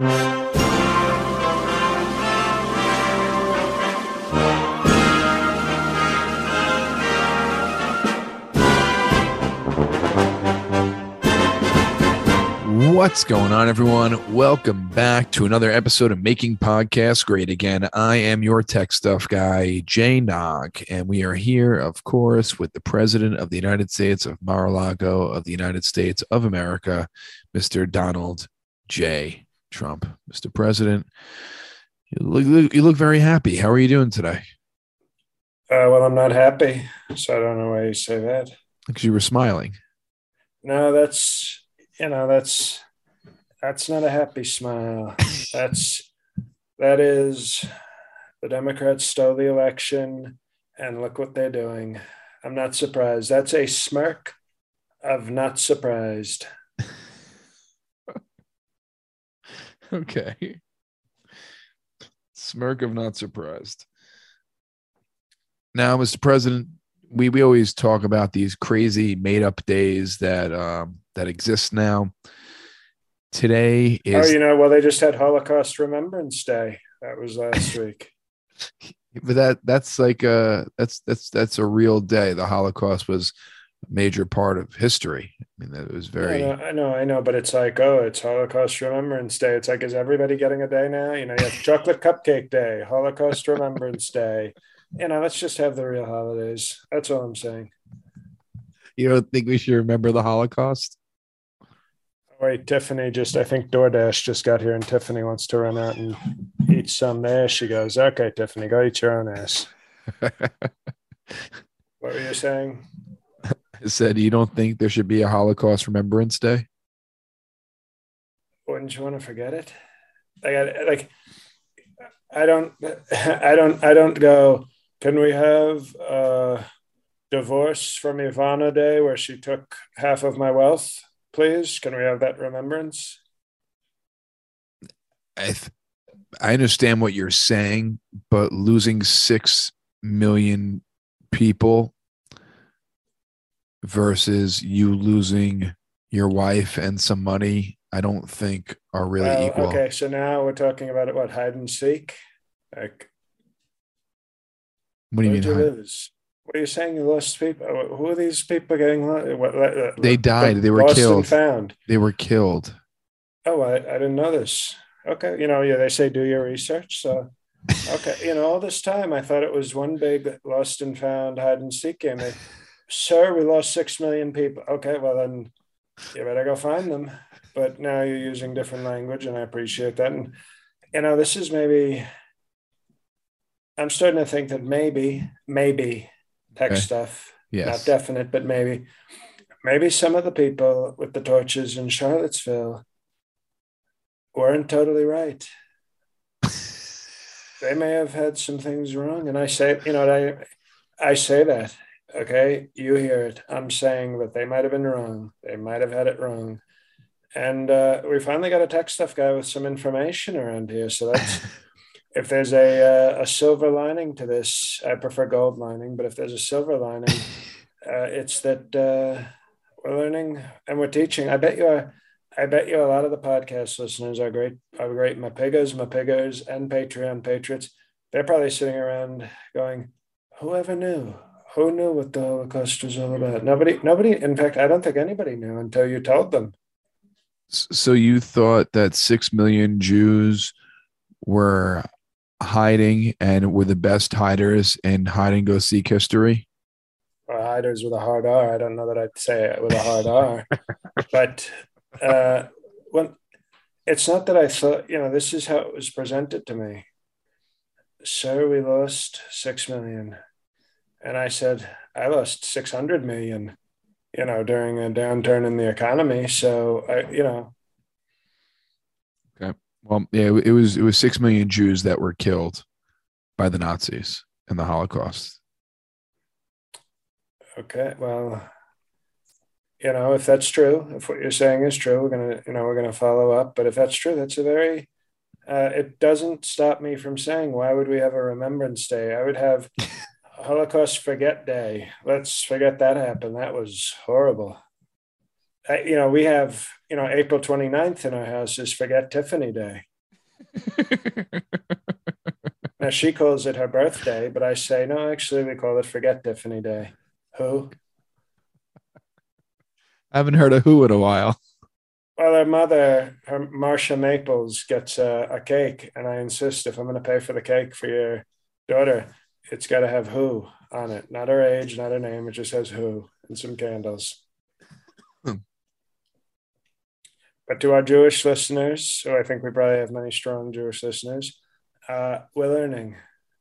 What's going on, everyone? Welcome back to another episode of Making Podcasts Great Again. I am your tech stuff guy, Jay Nog, and we are here, of course, with the President of the United States of Mar-a-Lago of the United States of America, Mr. Donald J. Trump. Mr. President, you look, you look very happy. How are you doing today? Uh, well, I'm not happy, so I don't know why you say that. Because you were smiling. No, that's you know that's that's not a happy smile. that's that is the Democrats stole the election, and look what they're doing. I'm not surprised. That's a smirk of not surprised. okay. Smirk of not surprised. Now, Mr. President, we, we always talk about these crazy made up days that um, that exist now. Today is Oh, you know, well they just had Holocaust Remembrance Day. That was last week. but that that's like a that's that's that's a real day. The Holocaust was major part of history. I mean, that was very I know, I know, I know, but it's like, oh, it's Holocaust Remembrance Day. It's like, is everybody getting a day now? You know, you have Chocolate Cupcake Day, Holocaust Remembrance Day. You know, let's just have the real holidays. That's all I'm saying. You don't think we should remember the Holocaust? Oh, wait, Tiffany just, I think DoorDash just got here and Tiffany wants to run out and eat some. There she goes. Okay, Tiffany, go eat your own ass. What were you saying? Said, you don't think there should be a Holocaust Remembrance Day? Wouldn't you want to forget it? Like, I, like, I don't, I don't, I don't go. Can we have a divorce from Ivana Day where she took half of my wealth, please? Can we have that remembrance? I th- I understand what you're saying, but losing six million people versus you losing your wife and some money, I don't think are really Well, equal. Okay, so now we're talking about. What hide and seek? Like, What do you mean? you lose? What are you saying? You lost people. Uh, Who are these people getting? lo- What, uh, They died. They were lost killed. Found. They were killed. Oh, I, I didn't know this. Okay, you know, yeah, they say do your research. So, okay, you know, all this time I thought it was one big lost and found hide and seek game. Sir, we lost six million people. Okay, well then you better go find them. But now you're using different language, and I appreciate that. And you know, this is maybe I'm starting to think that maybe, maybe tech Okay. stuff, Yes. not definite, but maybe, maybe some of the people with the torches in Charlottesville weren't totally right. they may have had some things wrong, and I say, you know, I, I say that. Okay, you hear it. I'm saying that they might have been wrong. They might have had it wrong, and uh, we finally got a tech stuff guy with some information around here. So that's if there's a uh, a silver lining to this. I prefer gold lining, but if there's a silver lining, uh, it's that uh, we're learning and we're teaching. I bet you are. I bet you a lot of the podcast listeners are great, are great Mapigas, Mapiggers, and Patreon patriots. They're probably sitting around going, "Whoever knew? Who knew what the Holocaust was all about? Nobody. Nobody. In fact, I don't think anybody knew until you told them. So you thought that six million Jews were hiding and were the best hiders in hide and go seek history? Or hiders with a hard R. I don't know that I'd say it with a hard R, but uh, when it's not that I thought, you know, this is how it was presented to me. So we lost six million. And I said, I lost 600 million, you know, during a downturn in the economy. So, I, you know, Okay. Well, yeah, it was it was six million Jews that were killed by the Nazis in the Holocaust. Okay, well, you know, if that's true, if what you're saying is true, we're gonna, you know, we're gonna follow up. But if that's true, that's a very uh, it doesn't stop me from saying, why would we have a Remembrance Day? I would have Holocaust Forget Day. Let's forget that happened. That was horrible. I, you know, we have, you know, April 29th in our house is Forget Tiffany Day. now she calls it her birthday, but I say, no, actually, we call it Forget Tiffany Day. Who? I haven't heard of who in a while. Well, her mother, her Marsha Maples, gets a, a cake, and I insist if I'm going to pay for the cake for your daughter, it's got to have who on it, not her age, not her name. It just has who and some candles. Hmm. But to our Jewish listeners, so I think we probably have many strong Jewish listeners, uh, we're learning.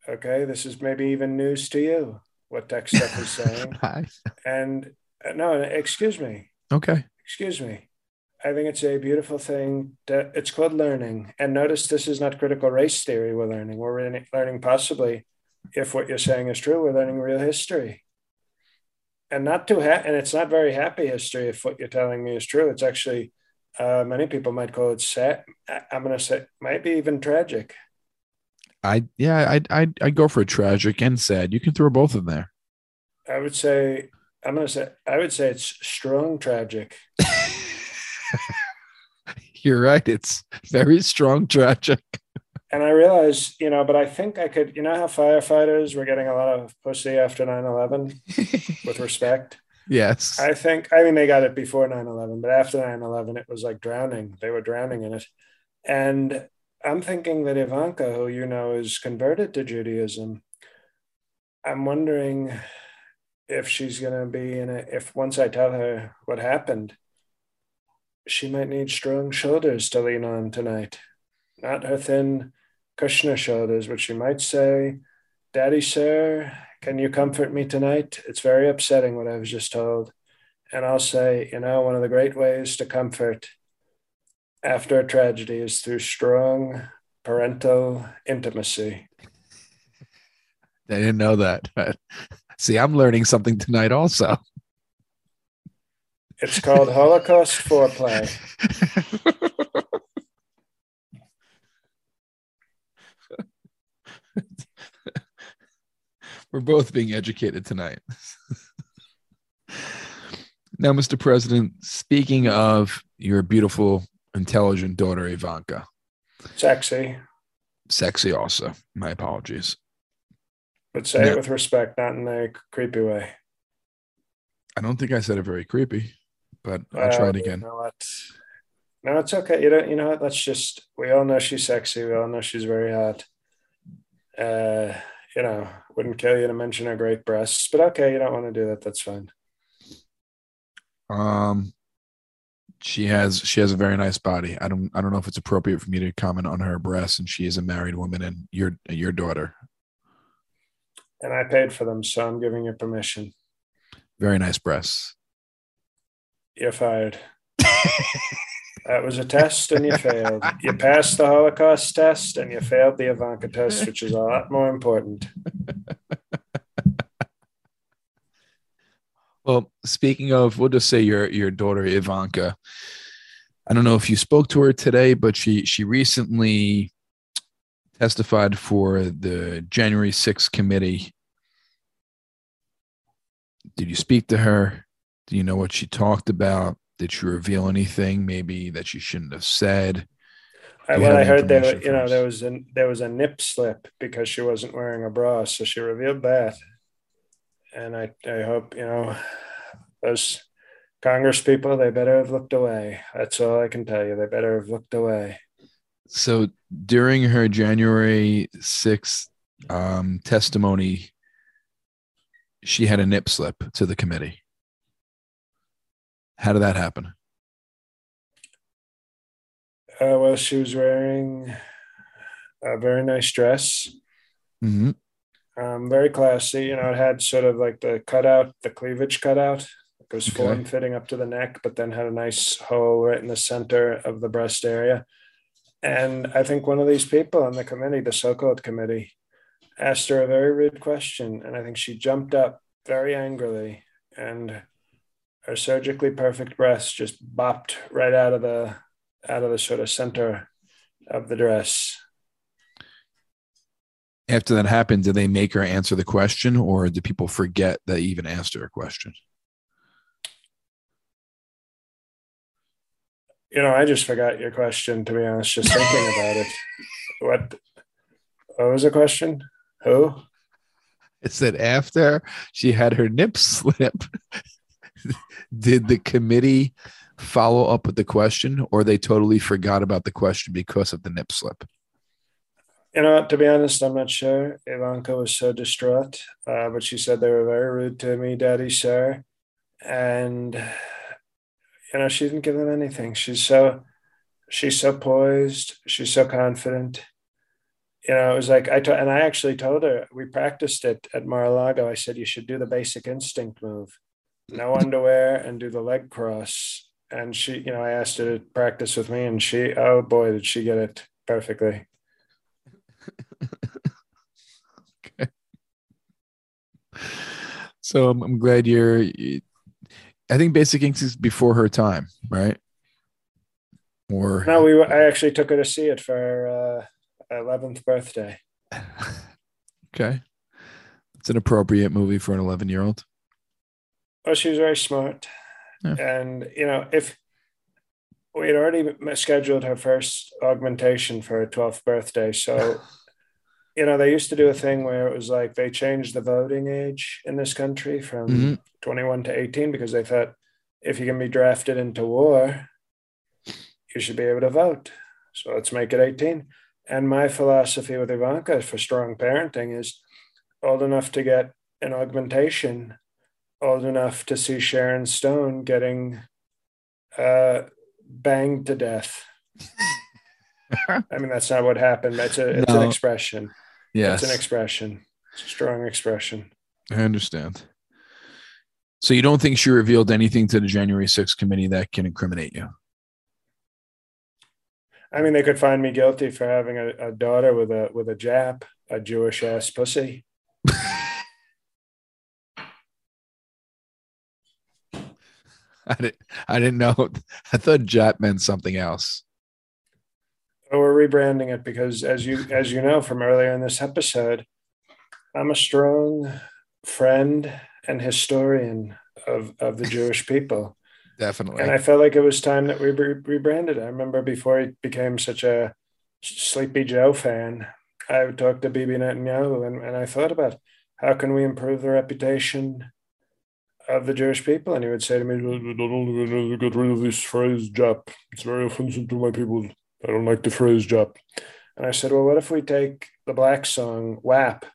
Okay, this is maybe even news to you what tech stuff is saying. and uh, no, excuse me. Okay. Excuse me. I think it's a beautiful thing. That it's called learning. And notice this is not critical race theory we're learning. We're learning possibly, if what you're saying is true, we're learning real history. And not too ha- and it's not very happy history if what you're telling me is true. It's actually uh, many people might call it sad. I'm going to say might be even tragic. I yeah, I I I go for tragic and sad. You can throw both in there. I would say I'm going to say I would say it's strong tragic. You're right. It's very strong tragic. And I realized, you know, but I think I could, you know, how firefighters were getting a lot of pussy after 9 11 with respect. Yes. I think, I mean, they got it before 9 11, but after 9 11, it was like drowning. They were drowning in it. And I'm thinking that Ivanka, who you know is converted to Judaism, I'm wondering if she's going to be in it. if once I tell her what happened, she might need strong shoulders to lean on tonight, not her thin Kushner shoulders, but she might say, Daddy, sir, can you comfort me tonight? It's very upsetting what I was just told. And I'll say, you know, one of the great ways to comfort after a tragedy is through strong parental intimacy. I didn't know that. See, I'm learning something tonight also. It's called Holocaust Foreplay. We're both being educated tonight. now, Mr. President, speaking of your beautiful, intelligent daughter, Ivanka. Sexy. Sexy, also. My apologies. But say now, it with respect, not in a creepy way. I don't think I said it very creepy but I'll try it again. You know what? No, it's okay. You don't. You know what? Let's just. We all know she's sexy. We all know she's very hot. Uh, you know, wouldn't kill you to mention her great breasts, but okay, you don't want to do that. That's fine. Um, she has she has a very nice body. I don't I don't know if it's appropriate for me to comment on her breasts, and she is a married woman, and your your daughter. And I paid for them, so I'm giving you permission. Very nice breasts you're fired. that was a test and you failed. You passed the Holocaust test and you failed the Ivanka test, which is a lot more important. Well, speaking of, we'll just say your your daughter Ivanka. I don't know if you spoke to her today, but she she recently testified for the January 6th committee. Did you speak to her? Do you know what she talked about? Did she reveal anything maybe that she shouldn't have said? well, I heard there, you know, there was a there was a nip slip because she wasn't wearing a bra, so she revealed that. And I, I hope you know, those Congress people, they better have looked away. That's all I can tell you. They better have looked away. So during her January sixth um, testimony, she had a nip slip to the committee. How did that happen? Uh, well, she was wearing a very nice dress. Mm-hmm. Um, very classy. You know, it had sort of like the cutout, the cleavage cutout. It was okay. form fitting up to the neck, but then had a nice hole right in the center of the breast area. And I think one of these people on the committee, the so-called committee, asked her a very rude question, and I think she jumped up very angrily, and her surgically perfect breasts just bopped right out of the out of the sort of center of the dress. After that happened, did they make her answer the question, or did people forget that even asked her a question? You know, I just forgot your question. To be honest, just thinking about it. What? What was the question? Who? It said after she had her nip slip, did the committee follow up with the question, or they totally forgot about the question because of the nip slip? You know, to be honest, I'm not sure. Ivanka was so distraught, uh, but she said they were very rude to me, Daddy, sir. And, you know, she didn't give them anything. She's so, she's so poised. She's so confident. You know, it was like I told, and I actually told her we practiced it at Mar-a-Lago. I said you should do the basic instinct move, no underwear, and do the leg cross. And she, you know, I asked her to practice with me, and she, oh boy, did she get it perfectly. okay. So I'm, I'm glad you're. I think Basic Instinct is before her time, right? Or no, we. I actually took her to see it for uh, eleventh birthday. okay, it's an appropriate movie for an eleven-year-old. Well, she was very smart, yeah. and you know, if we had already scheduled her first augmentation for her twelfth birthday, so you know, they used to do a thing where it was like they changed the voting age in this country from mm-hmm. 21 to 18 because they thought if you can be drafted into war, you should be able to vote. So let's make it 18. And my philosophy with Ivanka for strong parenting is old enough to get an augmentation, old enough to see Sharon Stone getting uh, banged to death. I mean, that's not what happened. That's a, it's no. an expression. Yes. It's an expression. It's a strong expression. I understand. So you don't think she revealed anything to the January 6th committee that can incriminate you? I mean, they could find me guilty for having a, a daughter with a with a Jap, a Jewish ass pussy. I didn't. I didn't know. I thought Jap meant something else. Well, we're rebranding it because, as you as you know from earlier in this episode, I'm a strong friend and historian of of the Jewish people. Definitely. And I felt like it was time that we re- rebranded. I remember before he became such a Sleepy Joe fan, I would talk to Bibi Netanyahu, and, and I thought about how can we improve the reputation of the Jewish people, and he would say to me, "I don't get rid of this phrase Jap. It's very offensive to my people." I don't like the phrase job. And I said, well, what if we take the black song WAP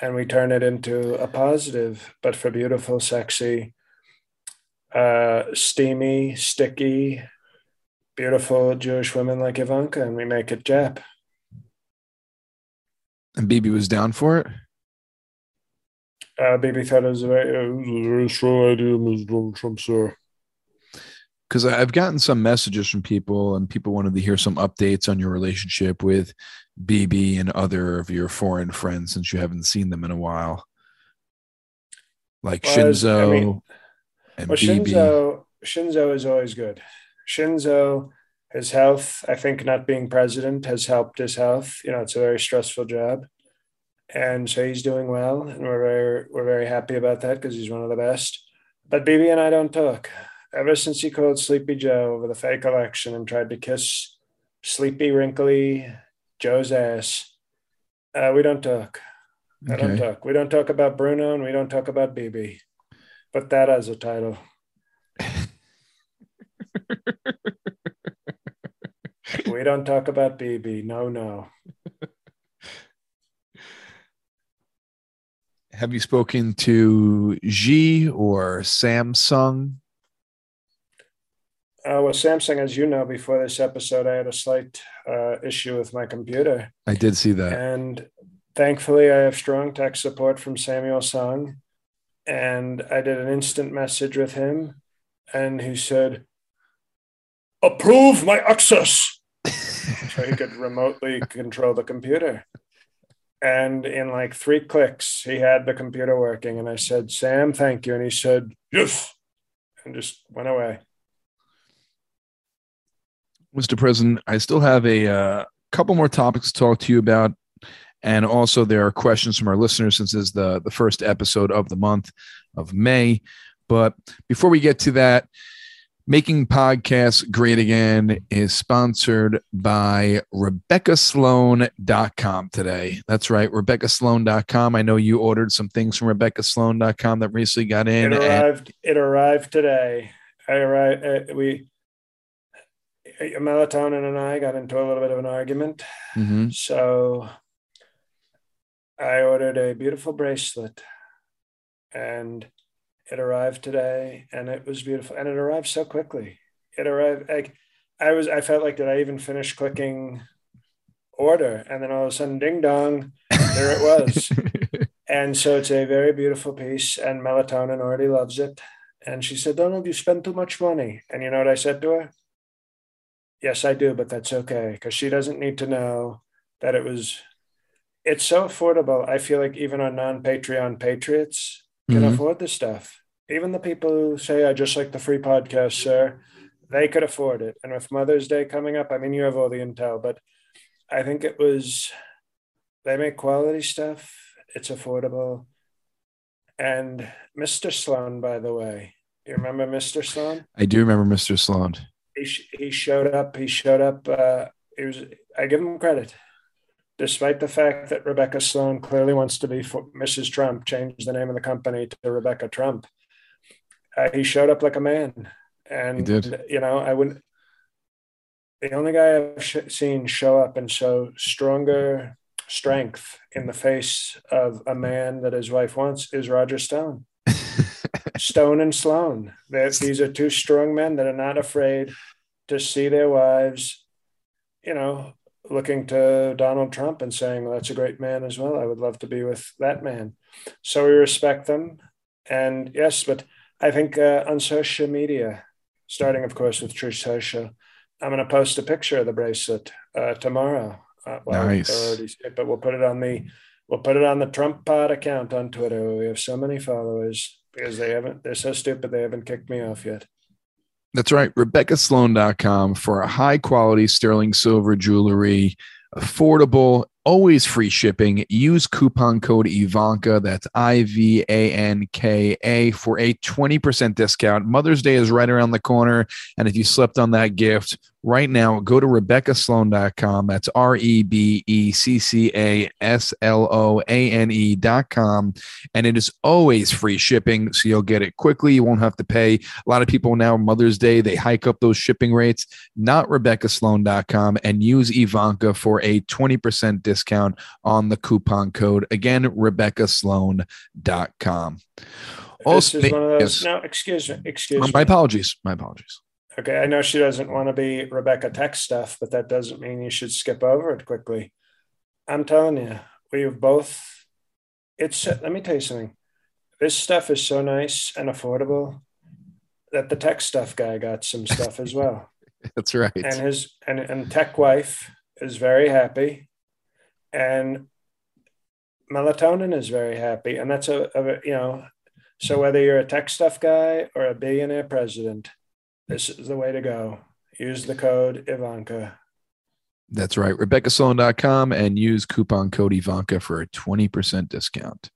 and we turn it into a positive, but for beautiful, sexy, uh, steamy, sticky, beautiful Jewish women like Ivanka, and we make it Jap. And Bibi was down for it? Uh, thought it was a very, it was a very strong idea, Ms. Donald Trump, sir because I've gotten some messages from people, and people wanted to hear some updates on your relationship with Bibi and other of your foreign friends since you haven't seen them in a while, like well, Shinzo I mean, and well, Bibi. Shinzo, Shinzo is always good. Shinzo, his health, I think, not being president has helped his health. You know, it's a very stressful job, and so he's doing well, and we're very we're very happy about that because he's one of the best. But Bibi and I don't talk ever since he called Sleepy Joe over the fake election and tried to kiss sleepy, wrinkly Joe's ass, uh, we don't talk. I don't talk. We don't talk about Bruno and we don't talk about Bibi. Put that as a title. we don't talk about Bibi. No, no. Have you spoken to Xi or Samsung uh, well, Samsung, as you know, before this episode, I had a slight uh, issue with my computer. I did see that. And thankfully, I have strong tech support from Samuel Song. And I did an instant message with him, and he said, Approve my access. so he could remotely control the computer. And in like three clicks, he had the computer working. And I said, Sam, thank you. And he said, Yes. And just went away. Mr. President, I still have a uh, couple more topics to talk to you about. And also, there are questions from our listeners since this is the, the first episode of the month of May. But before we get to that, Making Podcasts Great Again is sponsored by RebeccaSloane.com today. That's right, RebeccaSloane.com. I know you ordered some things from RebeccaSloane.com that recently got in. It arrived. And- it arrived today. I arrived. Uh, we, Melatonin and I got into a little bit of an argument. Mm-hmm. So I ordered a beautiful bracelet and it arrived today and it was beautiful and it arrived so quickly. It arrived like i was i felt like did i even finish clicking order? And then all of a sudden ding dong there it was. And so it's a very beautiful piece and melatonin already loves it. And she said donald you spend too much money. And you know what i said to her? Yes i do but that's okay because she doesn't need to know that it was it's so affordable. I feel like even our non-patreon patriots can mm-hmm. afford this stuff even the people who say I just like the free podcast, sir, they could afford it. And with Mother's Day coming up, I mean, you have all the intel, but I think it was they make quality stuff. It's affordable. And Mr. Sloane, by the way, you remember Mr. Sloane? I do remember Mr. Sloane. He, he showed up. He showed up. Uh, he was. I give him credit despite the fact that Rebecca Sloane clearly wants to be Mrs. Trump, change the name of the company to Rebecca Trump uh, he showed up like a man. And, he did. you know, I wouldn't, the only guy I've sh- seen show up and show stronger strength in the face of a man that his wife wants is Roger Stone. Stone and Sloane. these are two strong men that are not afraid to see their wives, you know, looking to Donald Trump and saying, well, that's a great man as well. I would love to be with that man. So we respect them. And yes, but I think uh, on social media, starting, of course, with Truth Social, I'm going to post a picture of the bracelet uh, tomorrow. Uh, well, nice. But we'll put it on the we'll put it on the Trump Pod account on Twitter. We have so many followers because they haven't. They're so stupid they haven't kicked me off yet. That's right. RebeccaSloane.com for a high quality sterling silver jewelry, affordable always free shipping. Use coupon code Ivanka, that's I V A N K A, for a 20% discount. Mother's Day is right around the corner. And if you slipped on that gift, right now, go to RebeccaSloane.com. That's R E B E C C A S L O A N E.com. And it is always free shipping. So you'll get it quickly. You won't have to pay. A lot of people now, Mother's Day, they hike up those shipping rates. Not RebeccaSloane.com and use Ivanka for a 20% discount on the coupon code. Again, RebeccaSloane.com. Also, this is one of those. Yes. No, excuse me. Excuse my me. My apologies. My apologies. Okay, I know she doesn't want to be Rebecca Tech stuff, but that doesn't mean you should skip over it quickly. I'm telling you, we've both. It's let me tell you something. This stuff is so nice and affordable that the tech stuff guy got some stuff as well. That's right. And his and, and tech wife is very happy, and melatonin is very happy, and that's a, a you know. So whether you're a tech stuff guy or a billionaire president, this is the way to go. Use the code Ivanka. That's right. RebeccaSloane.com and use coupon code Ivanka for a 20% discount.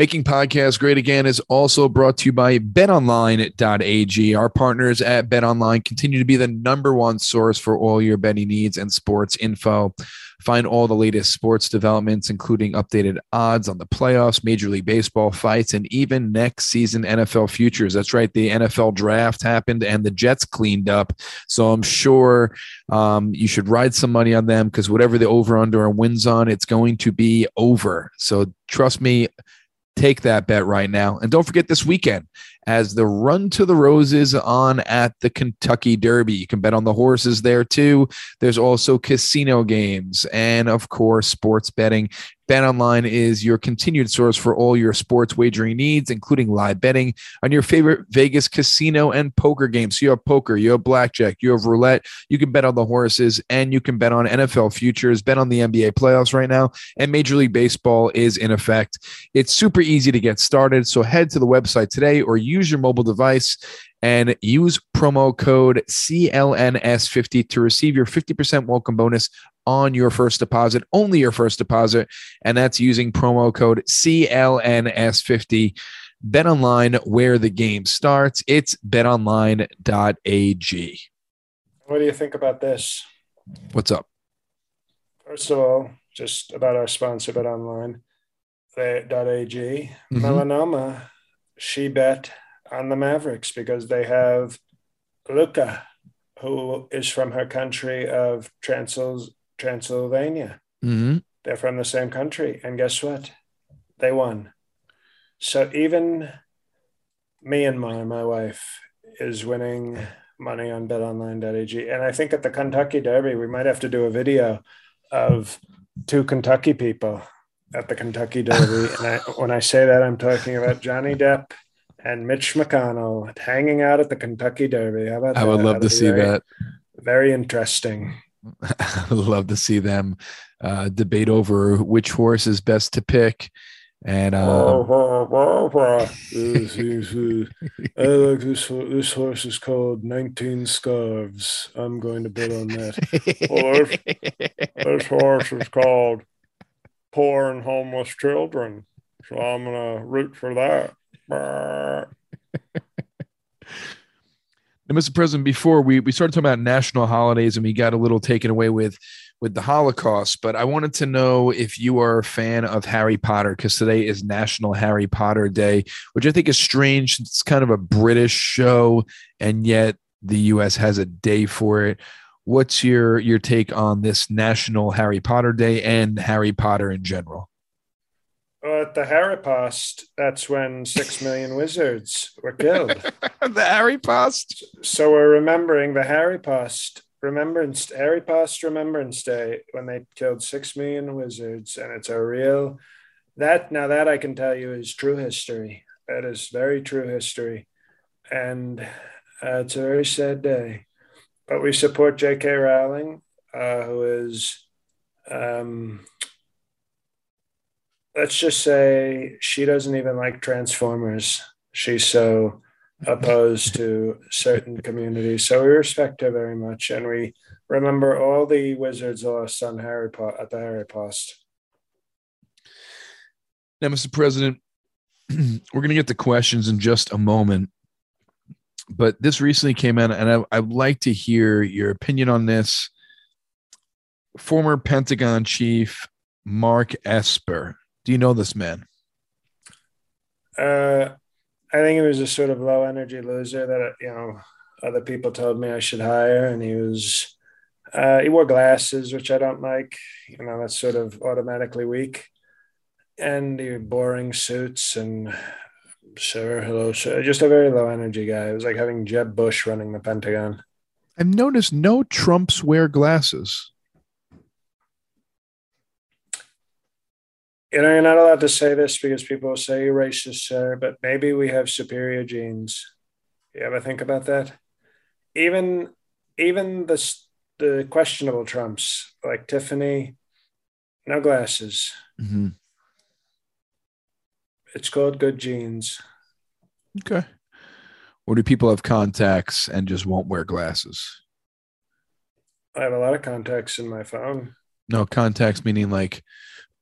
Making podcasts great again is also brought to you by betonline.ag. Our partners at BetOnline continue to be the number one source for all your betting needs and sports info. Find all the latest sports developments, including updated odds on the playoffs, Major League Baseball fights, and even next season NFL futures. That's right. The NFL draft happened and the Jets cleaned up. So I'm sure um, you should ride some money on them because whatever the over under wins on, it's going to be over. So trust me take that bet right now. And don't forget this weekend as the run to the roses on at the Kentucky Derby. You can bet on the horses there too. There's also casino games and, of course, sports betting BetOnline is your continued source for all your sports wagering needs, including live betting on your favorite Vegas casino and poker games. So you have poker, you have blackjack, you have roulette. You can bet on the horses, and you can bet on NFL futures. Bet on the NBA playoffs right now, and Major League Baseball is in effect. It's super easy to get started. So head to the website today or use your mobile device and use promo code CLNS50 to receive your 50% welcome bonus on your first deposit, only your first deposit. And that's using promo code CLNS50. Bet online where the game starts. It's betonline.ag. What do you think about this? What's up? First of all, just about our sponsor, Bet Online, .ag. Mm-hmm. Melanoma, she bet on the Mavericks because they have Luka, who is from her country of Transyl- Transylvania. Mm-hmm. They're from the same country. And guess what? They won. So even me Myanmar, my wife, is winning money on betonline.ag. And I think at the Kentucky Derby, we might have to do a video of two Kentucky people at the Kentucky Derby. and I, when I say that, I'm talking about Johnny Depp and Mitch McConnell hanging out at the Kentucky Derby. How about I that? would love That'd to see very, that. Very interesting. I would love to see them uh, debate over which horse is best to pick. And um, This uh, I like this. This horse is called 19 Scarves. I'm going to bet on that. This horse is called Poor and Homeless Children. So I'm going to root for that. Now, Mr. President, before we, we started talking about national holidays and we got a little taken away with with the Holocaust, but I wanted to know if you are a fan of Harry Potter because today is National Harry Potter Day, which I think is strange. It's kind of a British show, and yet the U.S. has a day for it. What's your your take on this National Harry Potter Day and Harry Potter in general? Well, at the Harripost, that's when six million wizards were killed. the Harry Post. so we're remembering the Harripost Remembrance Harripost Remembrance Day when they killed six million wizards, and it's a real that now that I can tell you is true history. That is very true history, and uh, it's a very sad day. But we support J.K. Rowling, uh, who is, um, let's just say, she doesn't even like Transformers. She's so opposed to certain communities. So we respect her very much, and we remember all the wizards lost on Harry Pot at the Harry Post. Now, Mr. President, we're going to get the questions in just a moment. But this recently came out, and I, I'd like to hear your opinion on this. Former Pentagon chief Mark Esper. Do you know this man? Uh, I think he was a sort of low energy loser that you know other people told me I should hire, and he was uh, he wore glasses, which I don't like. You know, that's sort of automatically weak, and he wore boring suits and sir, hello, sir. Just a very low energy guy. It was like having Jeb Bush running the Pentagon. I've noticed no Trumps wear glasses. You know, you're not allowed to say this because people will say you're racist, sir, but maybe we have superior genes. You ever think about that? Even even the the questionable Trumps like Tiffany, no glasses. Mm-hmm. It's called good genes. Okay. Or do people have contacts and just won't wear glasses? I have a lot of contacts in my phone. No, contacts meaning like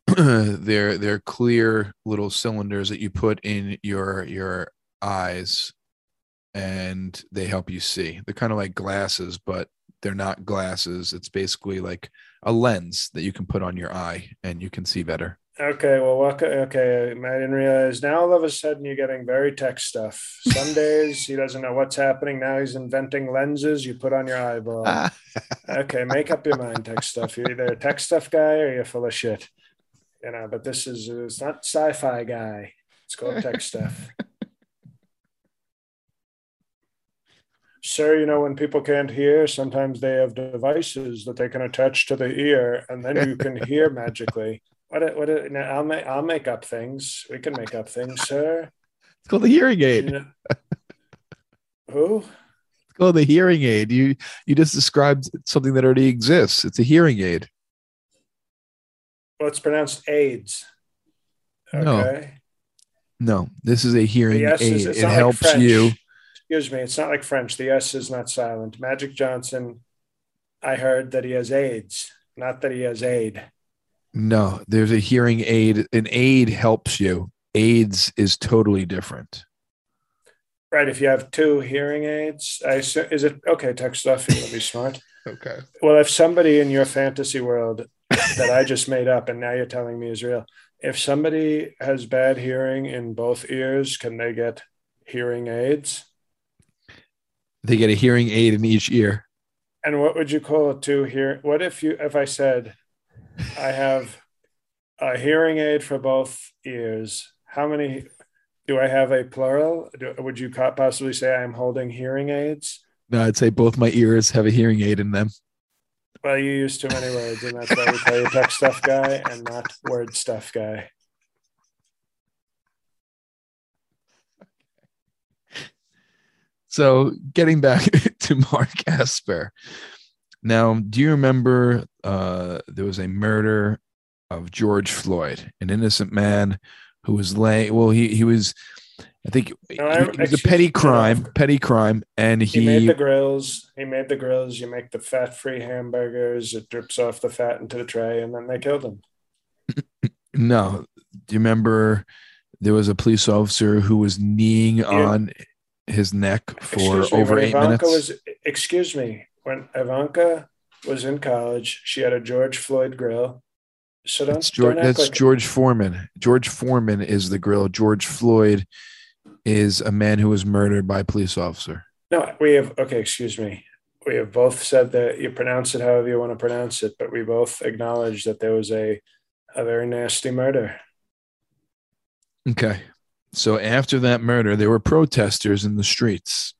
they're they're clear little cylinders that you put in your your eyes and they help you see. They're kind of like glasses, but they're not glasses. It's basically like a lens that you can put on your eye and you can see better. Okay, well. Okay, I didn't realize. Now all of a sudden you're getting very tech stuff. Some days he doesn't know what's happening. Now he's inventing lenses you put on your eyeball. okay, make up your mind, tech stuff. You're either a tech stuff guy or you're full of shit. You know, but this is it's not sci-fi guy. It's called tech stuff. Sir, you know, when people can't hear, sometimes they have devices that they can attach to the ear, and then you can hear magically. What? What? I'll make. I'll make up things. We can make up things, sir. It's called the hearing aid. You know, who? It's called the hearing aid. You you just described something that already exists. It's a hearing aid. Well, it's pronounced AIDS. Okay. No. No, this is a hearing aid. Is, it helps you. Excuse me, it's not like French. The S is not silent. Magic Johnson, I heard that he has AIDS, not that he has aid. No, there's a hearing aid. An aid helps you. AIDS is totally different. Right. If you have two hearing aids, I is it okay? Tech stuff. You will be smart. okay. Well, if somebody in your fantasy world that I just made up and now you're telling me is real, if somebody has bad hearing in both ears, can they get hearing aids? They get a hearing aid in each ear. And what would you call it to hear? What if you if I said I have a hearing aid for both ears? How many do I have a plural? Do, would you possibly say I'm holding hearing aids? No, I'd say both my ears have a hearing aid in them. Well, you use too many words, and that's why we call you tech stuff guy and not word stuff guy. So, getting back to Mark Esper. Now, do you remember uh, there was a murder of George Floyd, an innocent man who was laying. Well, he he was. I think no, I, it was a petty uh, crime, petty crime, and he, he made the grills. He made the grills. You make the fat-free hamburgers. It drips off the fat into the tray, and then they killed him. no, do you remember? There was a police officer who was kneeing yeah. on his neck for excuse over eight Ivanka minutes. Was, excuse me, when Ivanka was in college, she had a George Floyd grill. So don't, that's George, that's like George Foreman. George Foreman is the grill. George Floyd is a man who was murdered by a police officer. No, we have okay, excuse me. We have both said that you pronounce it however you want to pronounce it, but we both acknowledge that there was a a very nasty murder. Okay. So after that murder, there were protesters in the streets.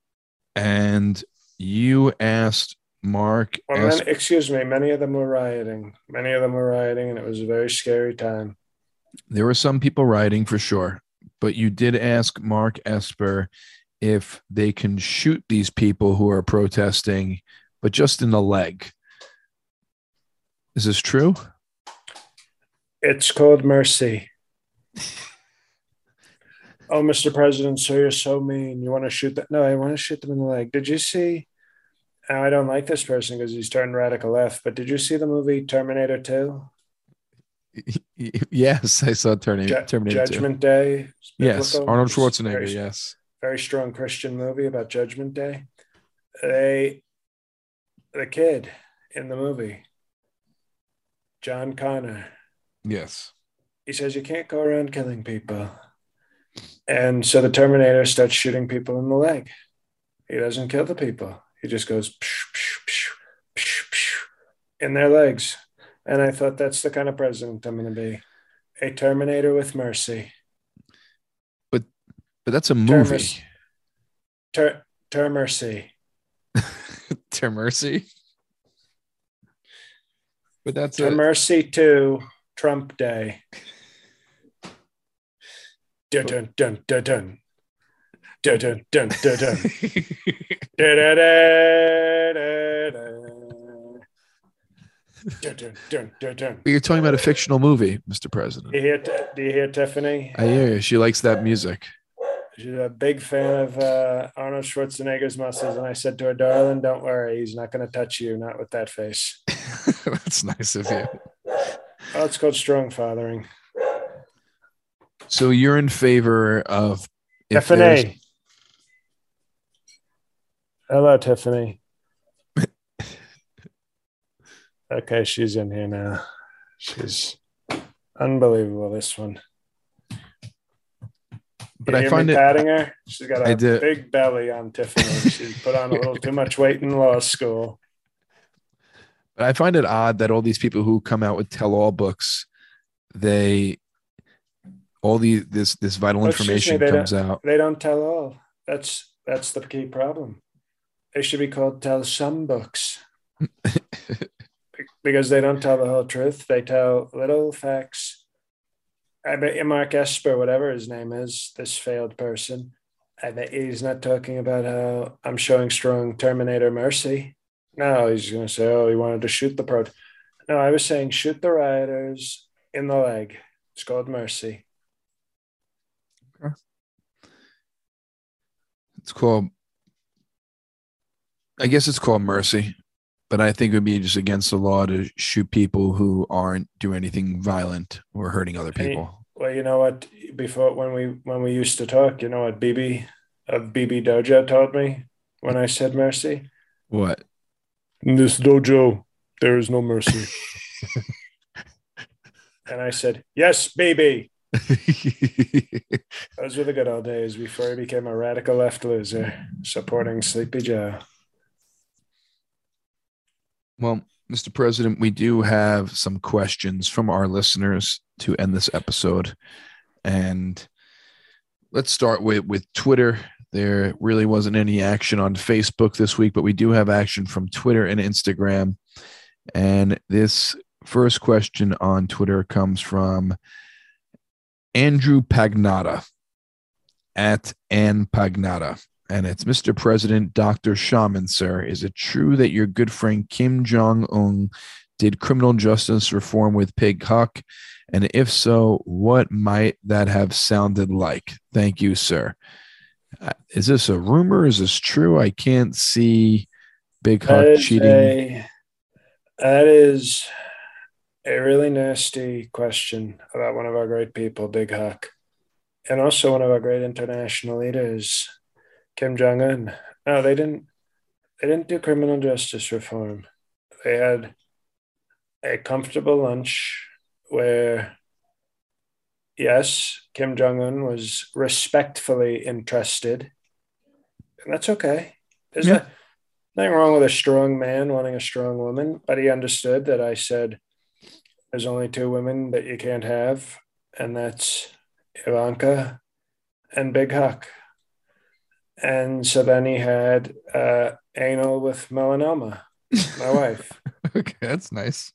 And you asked Mark. Well, asked, excuse me, many of them were rioting. Many of them were rioting, and it was a very scary time. There were some people rioting for sure, but you did ask Mark Esper if they can shoot these people who are protesting, but just in the leg. Is this true? It's called mercy. oh, Mr. President, sir, you're so mean. You want to shoot that? No, I want to shoot them in the leg. Did you see I don't like this person because he's turned radical left. But did you see the movie Terminator 2? Yes, I saw Terminator. Terminator Judgment 2. Day. Yes, Arnold Schwarzenegger. Very, yes, very strong Christian movie about Judgment Day. They, the kid in the movie, John Connor. Yes, he says you can't go around killing people, and so the Terminator starts shooting people in the leg. He doesn't kill the people he just goes psh, psh, psh, in their legs. And I thought that's the kind of president I'm going to be a Terminator with mercy. But but that's a movie. Ter, ter mercy. ter mercy. But that's ter a mercy to Trump Day. Dun dun dun dun dun. Dun dun dun dun dun. Da, da, da, da, da. Dun, dun, dun. You're talking about a fictional movie, Mr. President. Do you hear, do you hear Tiffany? I hear you. She likes that music. She's a big fan of uh, Arnold Schwarzenegger's muscles. And I said to her, darling, don't worry. He's not going to touch you, not with that face. That's nice of you. Oh, it's called strong fathering. So you're in favor of Tiffany. Hello, Tiffany. Okay, she's in here now. She's unbelievable. This one. But I find it patting her. She's got a big belly on Tiffany. She's put on a little too much weight in law school. But I find it odd that all these people who come out with tell-all books, they all the this this vital information me, comes out. They don't tell all. That's that's the key problem. They should be called tell some books because they don't tell the whole truth. They tell little facts I bet Mark Esper, whatever his name is, this failed person, I bet he's not talking about how I'm showing strong Terminator mercy. No, he's going to say, oh, he wanted to shoot the pro. No, I was saying shoot the rioters in the leg. It's called mercy. Okay. It's called, I guess it's called mercy, but I think it would be just against the law to shoot people who aren't doing anything violent or hurting other people. Well, you know what? Before when we when we used to talk, you know what Bibi of uh, Bibi Dojo taught me when I said mercy. What? In this dojo, there is no mercy. and I said, "Yes, Bibi." Those were the good old days before he became a radical left loser supporting Sleepy Joe. Well, Mr. President, we do have some questions from our listeners to end this episode. And let's start with, with Twitter. There really wasn't any action on Facebook this week, but we do have action from Twitter and Instagram. And this first question on Twitter comes from Andrew Pagnotta at Ann Pagnotta and it's Mr. President, Dr. Shaman, sir. Is it true that your good friend Kim Jong un did criminal justice reform with Big Huck? And if so, what might that have sounded like? Thank you, sir. Uh, is this a rumor? Is this true? I can't see Big Huck cheating. A, that is a really nasty question about one of our great people, Big Huck, and also one of our great international leaders, Kim Jong Un. No, they didn't. They didn't do criminal justice reform. They had a comfortable lunch where, yes, Kim Jong Un was respectfully interested, and that's okay. There's yeah. nothing wrong with a strong man wanting a strong woman, but he understood that I said there's only two women that you can't have, and that's Ivanka and Big Huck and so then he had uh, anal with melanoma, my wife. okay, that's nice.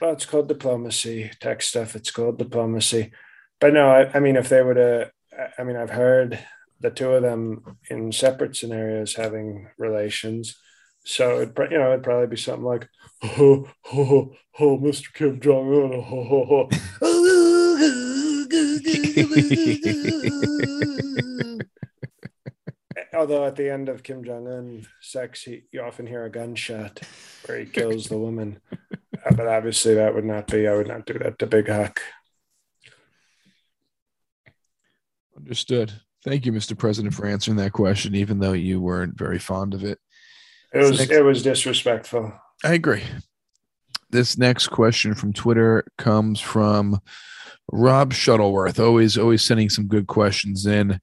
Well, it's called diplomacy, tech stuff. It's called diplomacy. But no, I, I mean, if they were to, I mean, I've heard the two of them in separate scenarios having relations. So it, you know, it'd probably be something like, oh, oh, oh, Mr. Kim Jong Un, oh, oh, oh although at the end of Kim Jong Un sex, he, you often hear a gunshot where he kills the woman. Uh, but obviously, that would not be. I would not do that to Big Huck. Understood. Thank you, Mr. President, for answering that question, even though you weren't very fond of it. It was next, it was disrespectful. I agree. This next question from Twitter comes from Rob Shuttleworth. Always, always sending some good questions in.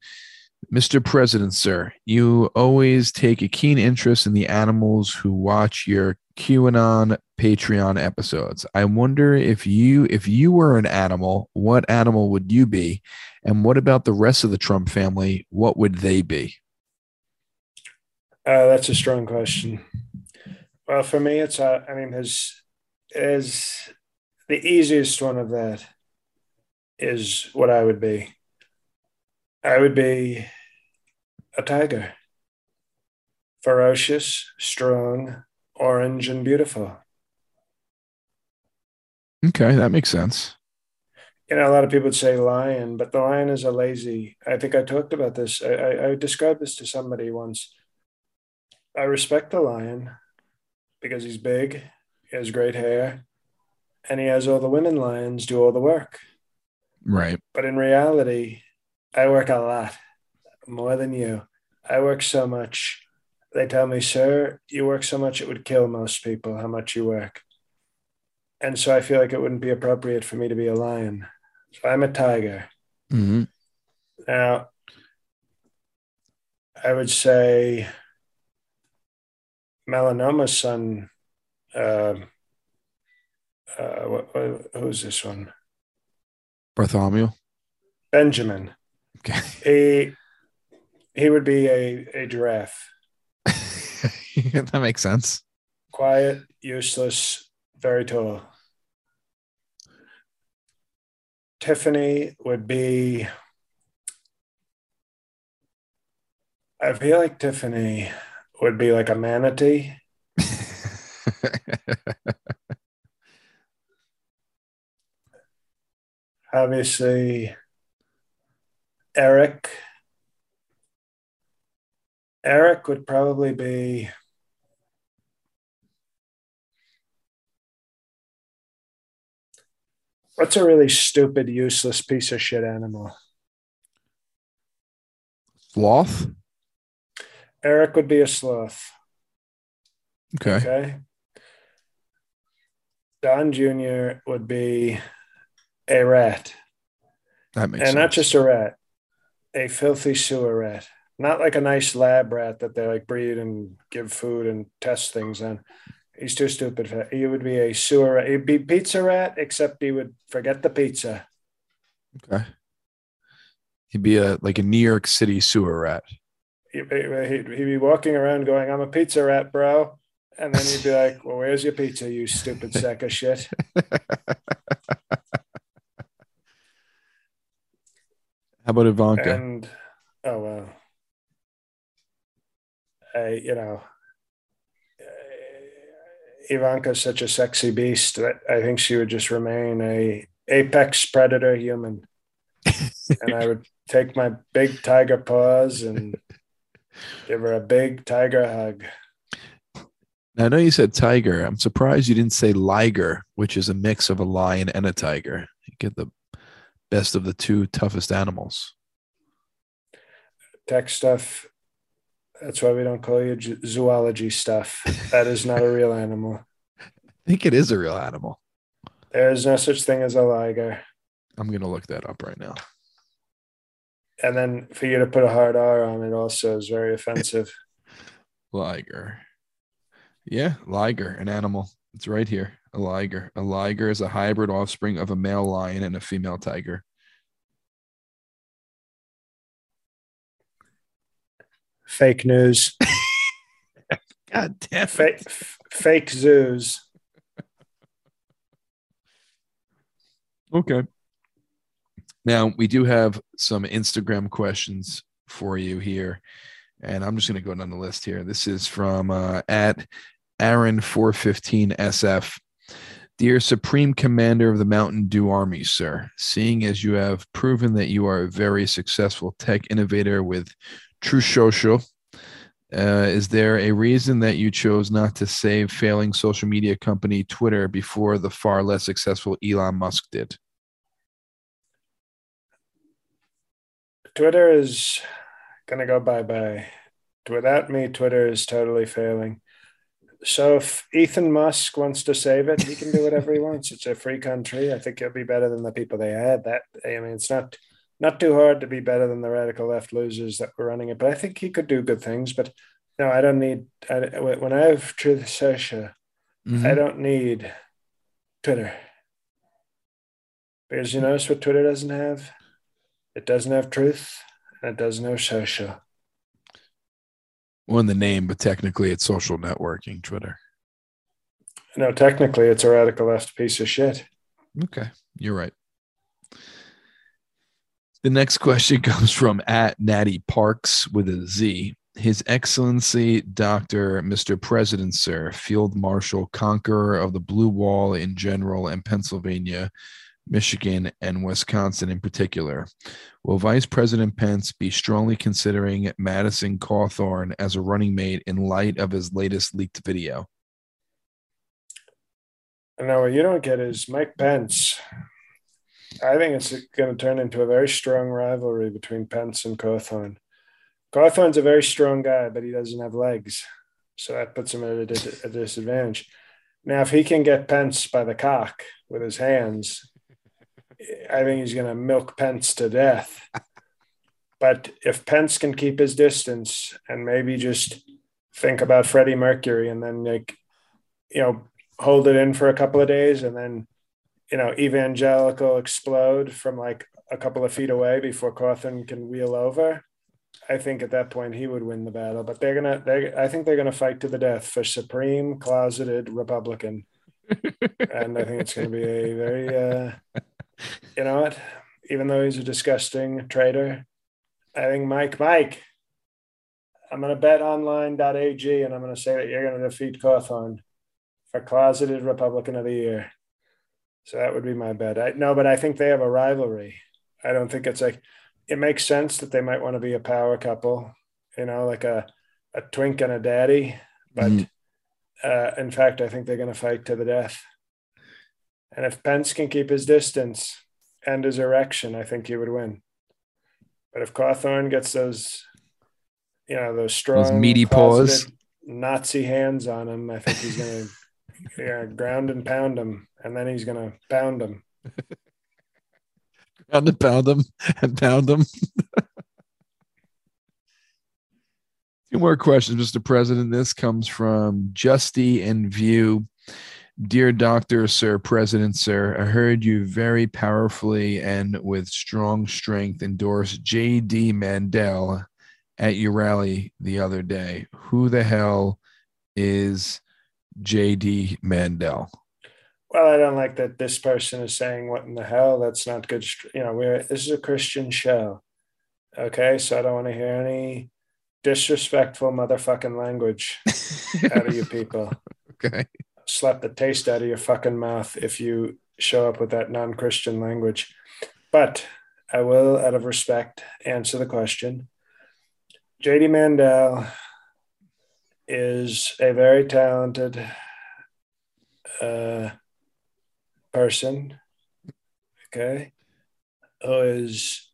Mr. President, sir, you always take a keen interest in the animals who watch your QAnon Patreon episodes. I wonder if you if you were an animal, what animal would you be? And what about the rest of the Trump family? What would they be? Uh, that's a strong question. Well, for me, it's uh, I mean, his is the easiest one of that is what I would be. I would be a tiger. Ferocious, strong, orange, and beautiful. Okay, that makes sense. You know, a lot of people would say lion, but the lion is a lazy. I think I talked about this. I, I, I described this to somebody once. I respect the lion because he's big, he has great hair, and he has all the women lions do all the work. Right. But in reality, I work a lot more than you. I work so much. They tell me, sir, you work so much it would kill most people how much you work. And so I feel like it wouldn't be appropriate for me to be a lion. So I'm a tiger. Mm-hmm. Now, I would say melanoma's son. Uh, uh, what, what, who's this one? Bartholomew. Benjamin. Okay. He he would be a, a giraffe. that makes sense. Quiet, useless, very tall. Tiffany would be. I feel like Tiffany would be like a manatee. Obviously, Eric. Eric would probably be. What's a really stupid, useless piece of shit animal? Sloth. Eric would be a sloth. Okay. Okay. Don Jr. would be a rat. That makes and sense. not just a rat, a filthy sewer rat. Not like a nice lab rat that they like breed and give food and test things on. He's too stupid for that. He would be a sewer rat. He'd be pizza rat, except he would forget the pizza. okay. He'd be a like a New York City sewer rat. He'd, he'd, he'd be walking around going, I'm a pizza rat, bro. And then he'd be like, Well, where's your pizza, you stupid sack of shit? How about Ivanka? And oh well, I you know, uh, Ivanka's such a sexy beast that I think she would just remain a apex predator human, and I would take my big tiger paws and give her a big tiger hug. Now, I know you said tiger. I'm surprised you didn't say liger, which is a mix of a lion and a tiger. You get the best of the two toughest animals. Tech stuff. That's why we don't call you zoology stuff. That is not a real animal. I think it is a real animal. There is no such thing as a liger. I'm going to look that up right now. And then for you to put a hard R on it also is very offensive. Liger. Yeah, liger, an animal. It's right here. A liger. A liger is a hybrid offspring of a male lion and a female tiger. Fake news. God damn Fake, f- fake zoos. Okay. Now we do have some Instagram questions for you here, and I'm just going to go down the list here. This is from uh, at Aaron415SF. Dear Supreme Commander of the Mountain Dew Army, sir, seeing as you have proven that you are a very successful tech innovator with Truth Social, uh, is there a reason that you chose not to save failing social media company Twitter before the far less successful Elon Musk did? Twitter is going to go bye bye. Without me, Twitter is totally failing. So if Ethan Musk wants to save it, he can do whatever he wants. It's a free country. I think it'll be better than the people they had. That I mean, it's not not too hard to be better than the radical left losers that were running it. But I think he could do good things. But no, I don't need. I, when I have truth social, Mhm. I don't need Twitter. Because you notice what Twitter doesn't have? It doesn't have truth and it doesn't have social. Well, in the name, but technically it's social networking, Twitter. No, technically it's a radical left piece of shit. Okay, you're right. The next question comes from at Natty Parks with a Z. His Excellency Dr. Mr. President, sir, Field Marshal, conqueror of the Blue Wall in general and Pennsylvania, Michigan, and Wisconsin in particular. Will Vice President Pence be strongly considering Madison Cawthorn as a running mate in light of his latest leaked video? What you don't get is Mike Pence. I think it's going to turn into a very strong rivalry between Pence and Cawthorn. Cawthorn's a very strong guy, but he doesn't have legs. So that puts him at a, dis- a disadvantage. Now, if he can get Pence by the cock with his hands, I think he's going to milk Pence to death. But if Pence can keep his distance and maybe just think about Freddie Mercury and then, like, you know, hold it in for a couple of days and then, you know, evangelical explode from like a couple of feet away before Cawthorn can wheel over. I think at that point he would win the battle, but they're gonna. They, I think they're gonna fight to the death for supreme closeted Republican, and I think it's gonna be a very, uh, you know what? Even though he's a disgusting traitor, I think Mike, Mike, I'm going to betonline.ag and I'm going to say that you're going to defeat Cawthorn for closeted Republican of the year. So that would be my bet. I, no, but I think they have a rivalry. I don't think it's like, it makes sense that they might want to be a power couple, you know, like a, a twink and a daddy. But mm-hmm. uh, in fact, I think they're going to fight to the death. And if Pence can keep his distance and his erection, I think he would win. But if Cawthorn gets those, you know, those strong, those meaty paws, Nazi hands on him, I think he's going to yeah, ground and pound him, and then he's to pound him. ground and pound him and pound him. Two more questions, Mr. President. This comes from Justy and View. Dear Doctor, Sir, President, Sir, I heard you very powerfully and with strong strength endorse J.D. Mandel at your rally the other day. Who the hell is J.D. Mandel? Well, I don't like that this person is saying what in the hell. That's not good. You know, we're this is a Christian show. Okay, so I don't want to hear any disrespectful motherfucking language out of you people. Okay slap the taste out of your fucking mouth if you show up with that non Christian language. But I will, out of respect, answer the question. JD Mandel is a very talented uh, person, okay, who is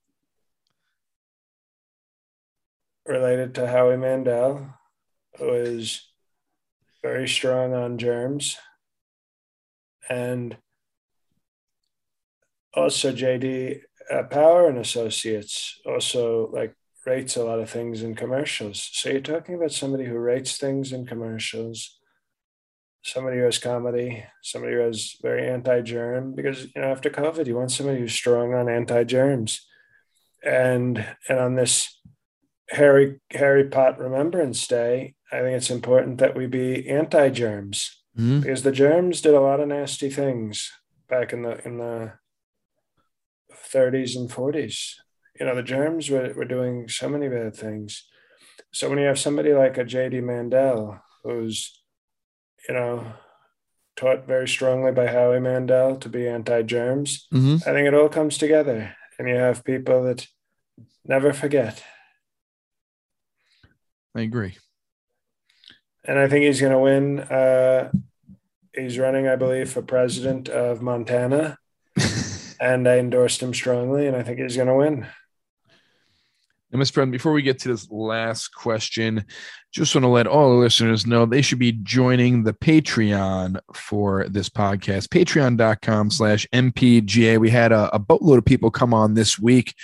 related to Howie Mandel, who is very strong on germs. And also JD uh, Power and Associates also like rates a lot of things in commercials. So you're talking about somebody who rates things in commercials, somebody who has comedy, somebody who has very anti-germ, because you know after COVID, you want somebody who's strong on anti-germs. And and on this Harry Harry Pot Remembrance Day, I think it's important that we be anti-germs mm-hmm. because the germs did a lot of nasty things back in the in the 30s and 40s. You know, the germs were, were doing so many bad things. So when you have somebody like a JD Mandel, who's, you know, taught very strongly by Howie Mandel to be anti-germs, mm-hmm. I think it all comes together. And you have people that never forget. I agree and I think he's going to win. Uh, he's running, I believe, for president of Montana, and I endorsed him strongly, and I think he's going to win. And Ms. President, before we get to this last question, just want to let all the listeners know they should be joining the Patreon for this podcast, patreon.com slash MPGA. We had a, a, boatload of people come on this week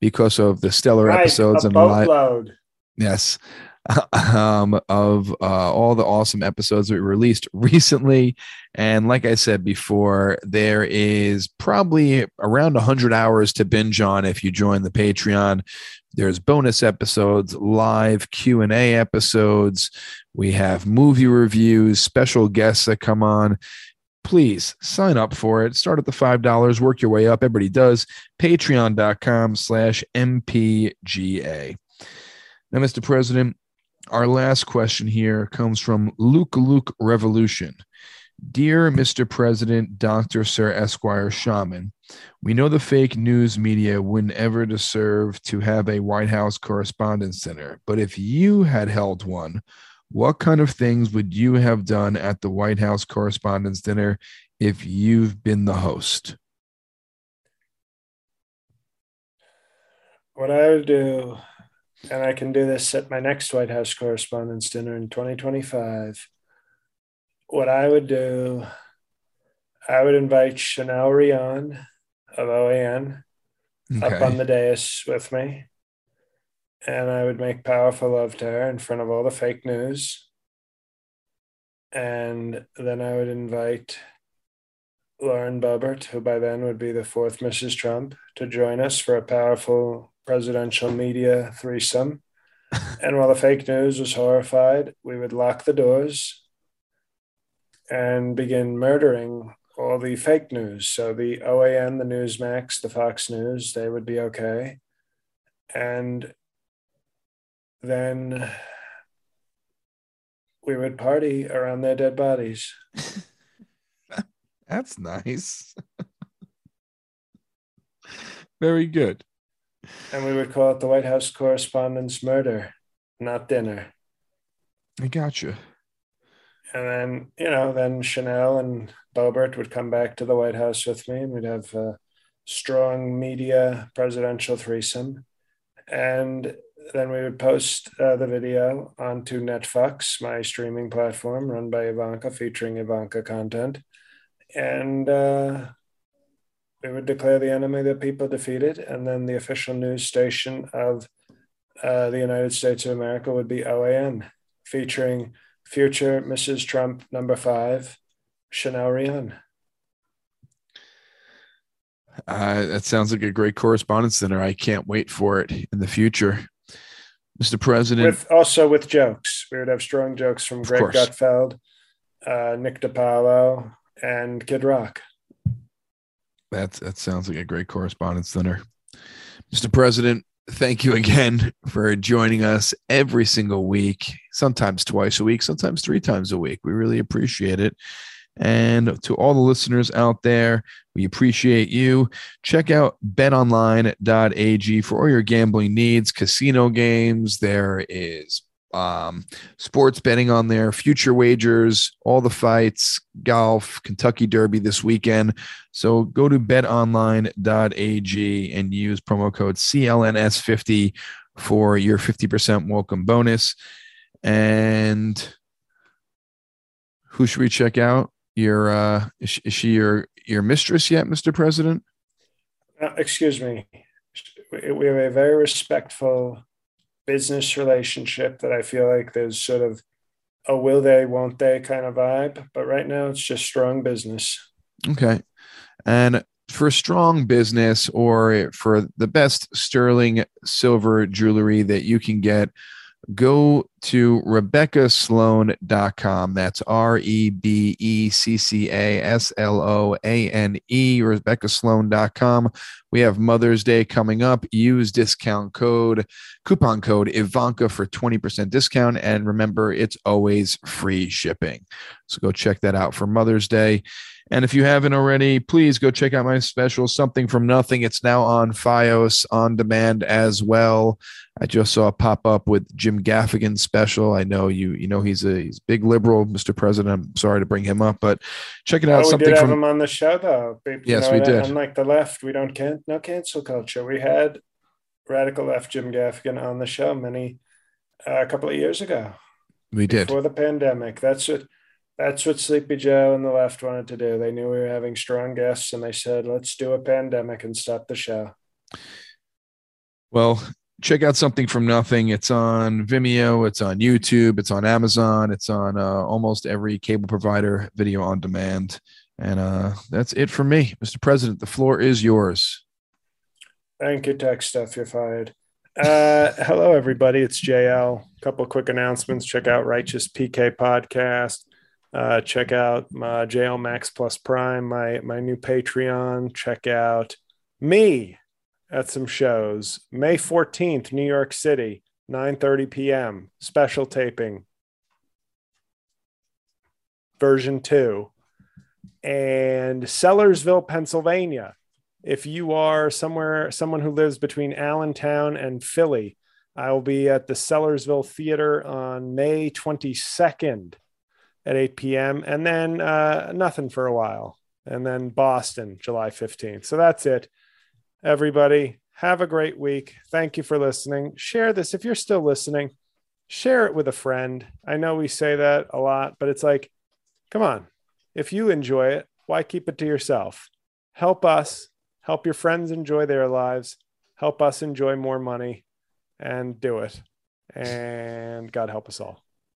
because of the stellar right, episodes and boatload. Live, yes um, of uh, all the awesome episodes we released recently. And like I said before, there is probably around 100 hours to binge on if you join the Patreon. There's bonus episodes, live Q&A episodes. We have movie reviews, special guests that come on please sign up for it. Start at the $5, work your way up. Everybody does. Patreon.com slash MPGA. Now, Mr. President, our last question here comes from Luke Luke Revolution. Dear Mr. President, Dr. Sir Esquire Shaman, we know the fake news media wouldn't ever deserve to have a White House Correspondence Center, but if you had held one, what kind of things would you have done at the White House Correspondence Dinner if you've been the host? What I would do and I can do this at my next White House Correspondents' Dinner in 2025. What I would do, I would invite Chanel Rion of OAN okay. up on the dais with me. And I would make powerful love to her in front of all the fake news. And then I would invite Lauren Boebert, who by then would be the fourth Mrs. Trump, to join us for a powerful presidential media threesome. and while the fake news was horrified, we would lock the doors and begin murdering all the fake news. So the OAN, the Newsmax, the Fox News, they would be okay. And then we would party around their dead bodies. That's nice. Very good. And we would call it the White House Correspondents' Murder, not dinner. I got you. And then, you know, then Chanel and Boebert would come back to the White House with me, and we'd have a strong media presidential threesome. And then we would post uh, the video onto Netflix, my streaming platform run by Ivanka, featuring Ivanka content. And uh, we would declare the enemy the people defeated. And then the official news station of uh, the United States of America would be OAN, featuring future Mrs. Trump number five, Chanel Rion. Uh, that sounds like a great correspondence center. I can't wait for it in the future. Mr. President. With, also with jokes. We would have strong jokes from Greg Gutfeld, uh, Nick DiPaolo, and Kid Rock. That, that sounds like a great correspondence dinner. Mr. President, thank you again for joining us every single week, sometimes twice a week, sometimes three times a week. We really appreciate it. And to all the listeners out there, we appreciate you. Check out betonline.ag for all your gambling needs, casino games. There is um, sports betting on there, future wagers, all the fights, golf, Kentucky Derby this weekend. So go to betonline.ag and use promo code CLNS50 for your 50% welcome bonus. And who should we check out? your uh is she, is she your your mistress yet mr president uh, excuse me we have a very respectful business relationship that i feel like there's sort of a will they won't they kind of vibe. But right now it's just strong business. Okay. And for strong business or for the best sterling silver jewelry that you can get go to RebeccaSloane.com. That's R E B E C C A S L O A N E, RebeccaSloane.com. We have Mother's Day coming up. Use discount code, coupon code Ivanka for 20% discount. And remember, it's always free shipping. So go check that out for Mother's Day. And if you haven't already, please go check out my special, Something from Nothing. It's now on Fios on demand as well. I just saw a pop up with Jim Gaffigan's special. I know you, you know, he's a he's a big liberal, Mr. President. I'm sorry to bring him up, but check it out. Oh, we something did have from him on the show, though. You yes, know, we did. Unlike the left, we don't can no cancel culture. We had radical left Jim Gaffigan on the show many uh, a couple of years ago. We did before the pandemic. That's what that's what Sleepy Joe and the left wanted to do. They knew we were having strong guests, and they said, "Let's do a pandemic and stop the show." Well, check out something from nothing. It's on Vimeo, it's on YouTube, it's on Amazon, it's on uh, almost every cable provider, video on demand. And uh, that's it for me, Mr. President. The floor is yours. Thank you, Tech Stuff. You're fired. Uh, hello, everybody. It's JL. A couple quick announcements. Check out Righteous PK podcast. Uh, check out my JL Max Plus Prime, my my new Patreon. Check out me at some shows. May 14th, New York City, 9:30 p.m. Special taping. Version 2. And Sellersville, Pennsylvania. If you are somewhere someone who lives between Allentown and Philly, I will be at the Sellersville Theater on May 22nd at 8 p.m. and then uh, nothing for a while. And then Boston, July 15th. So that's it. Everybody, have a great week. Thank you for listening. Share this if you're still listening. Share it with a friend. I know we say that a lot, but it's like, come on. If you enjoy it, why keep it to yourself? Help us, help your friends enjoy their lives, help us enjoy more money, and do it. And God help us all.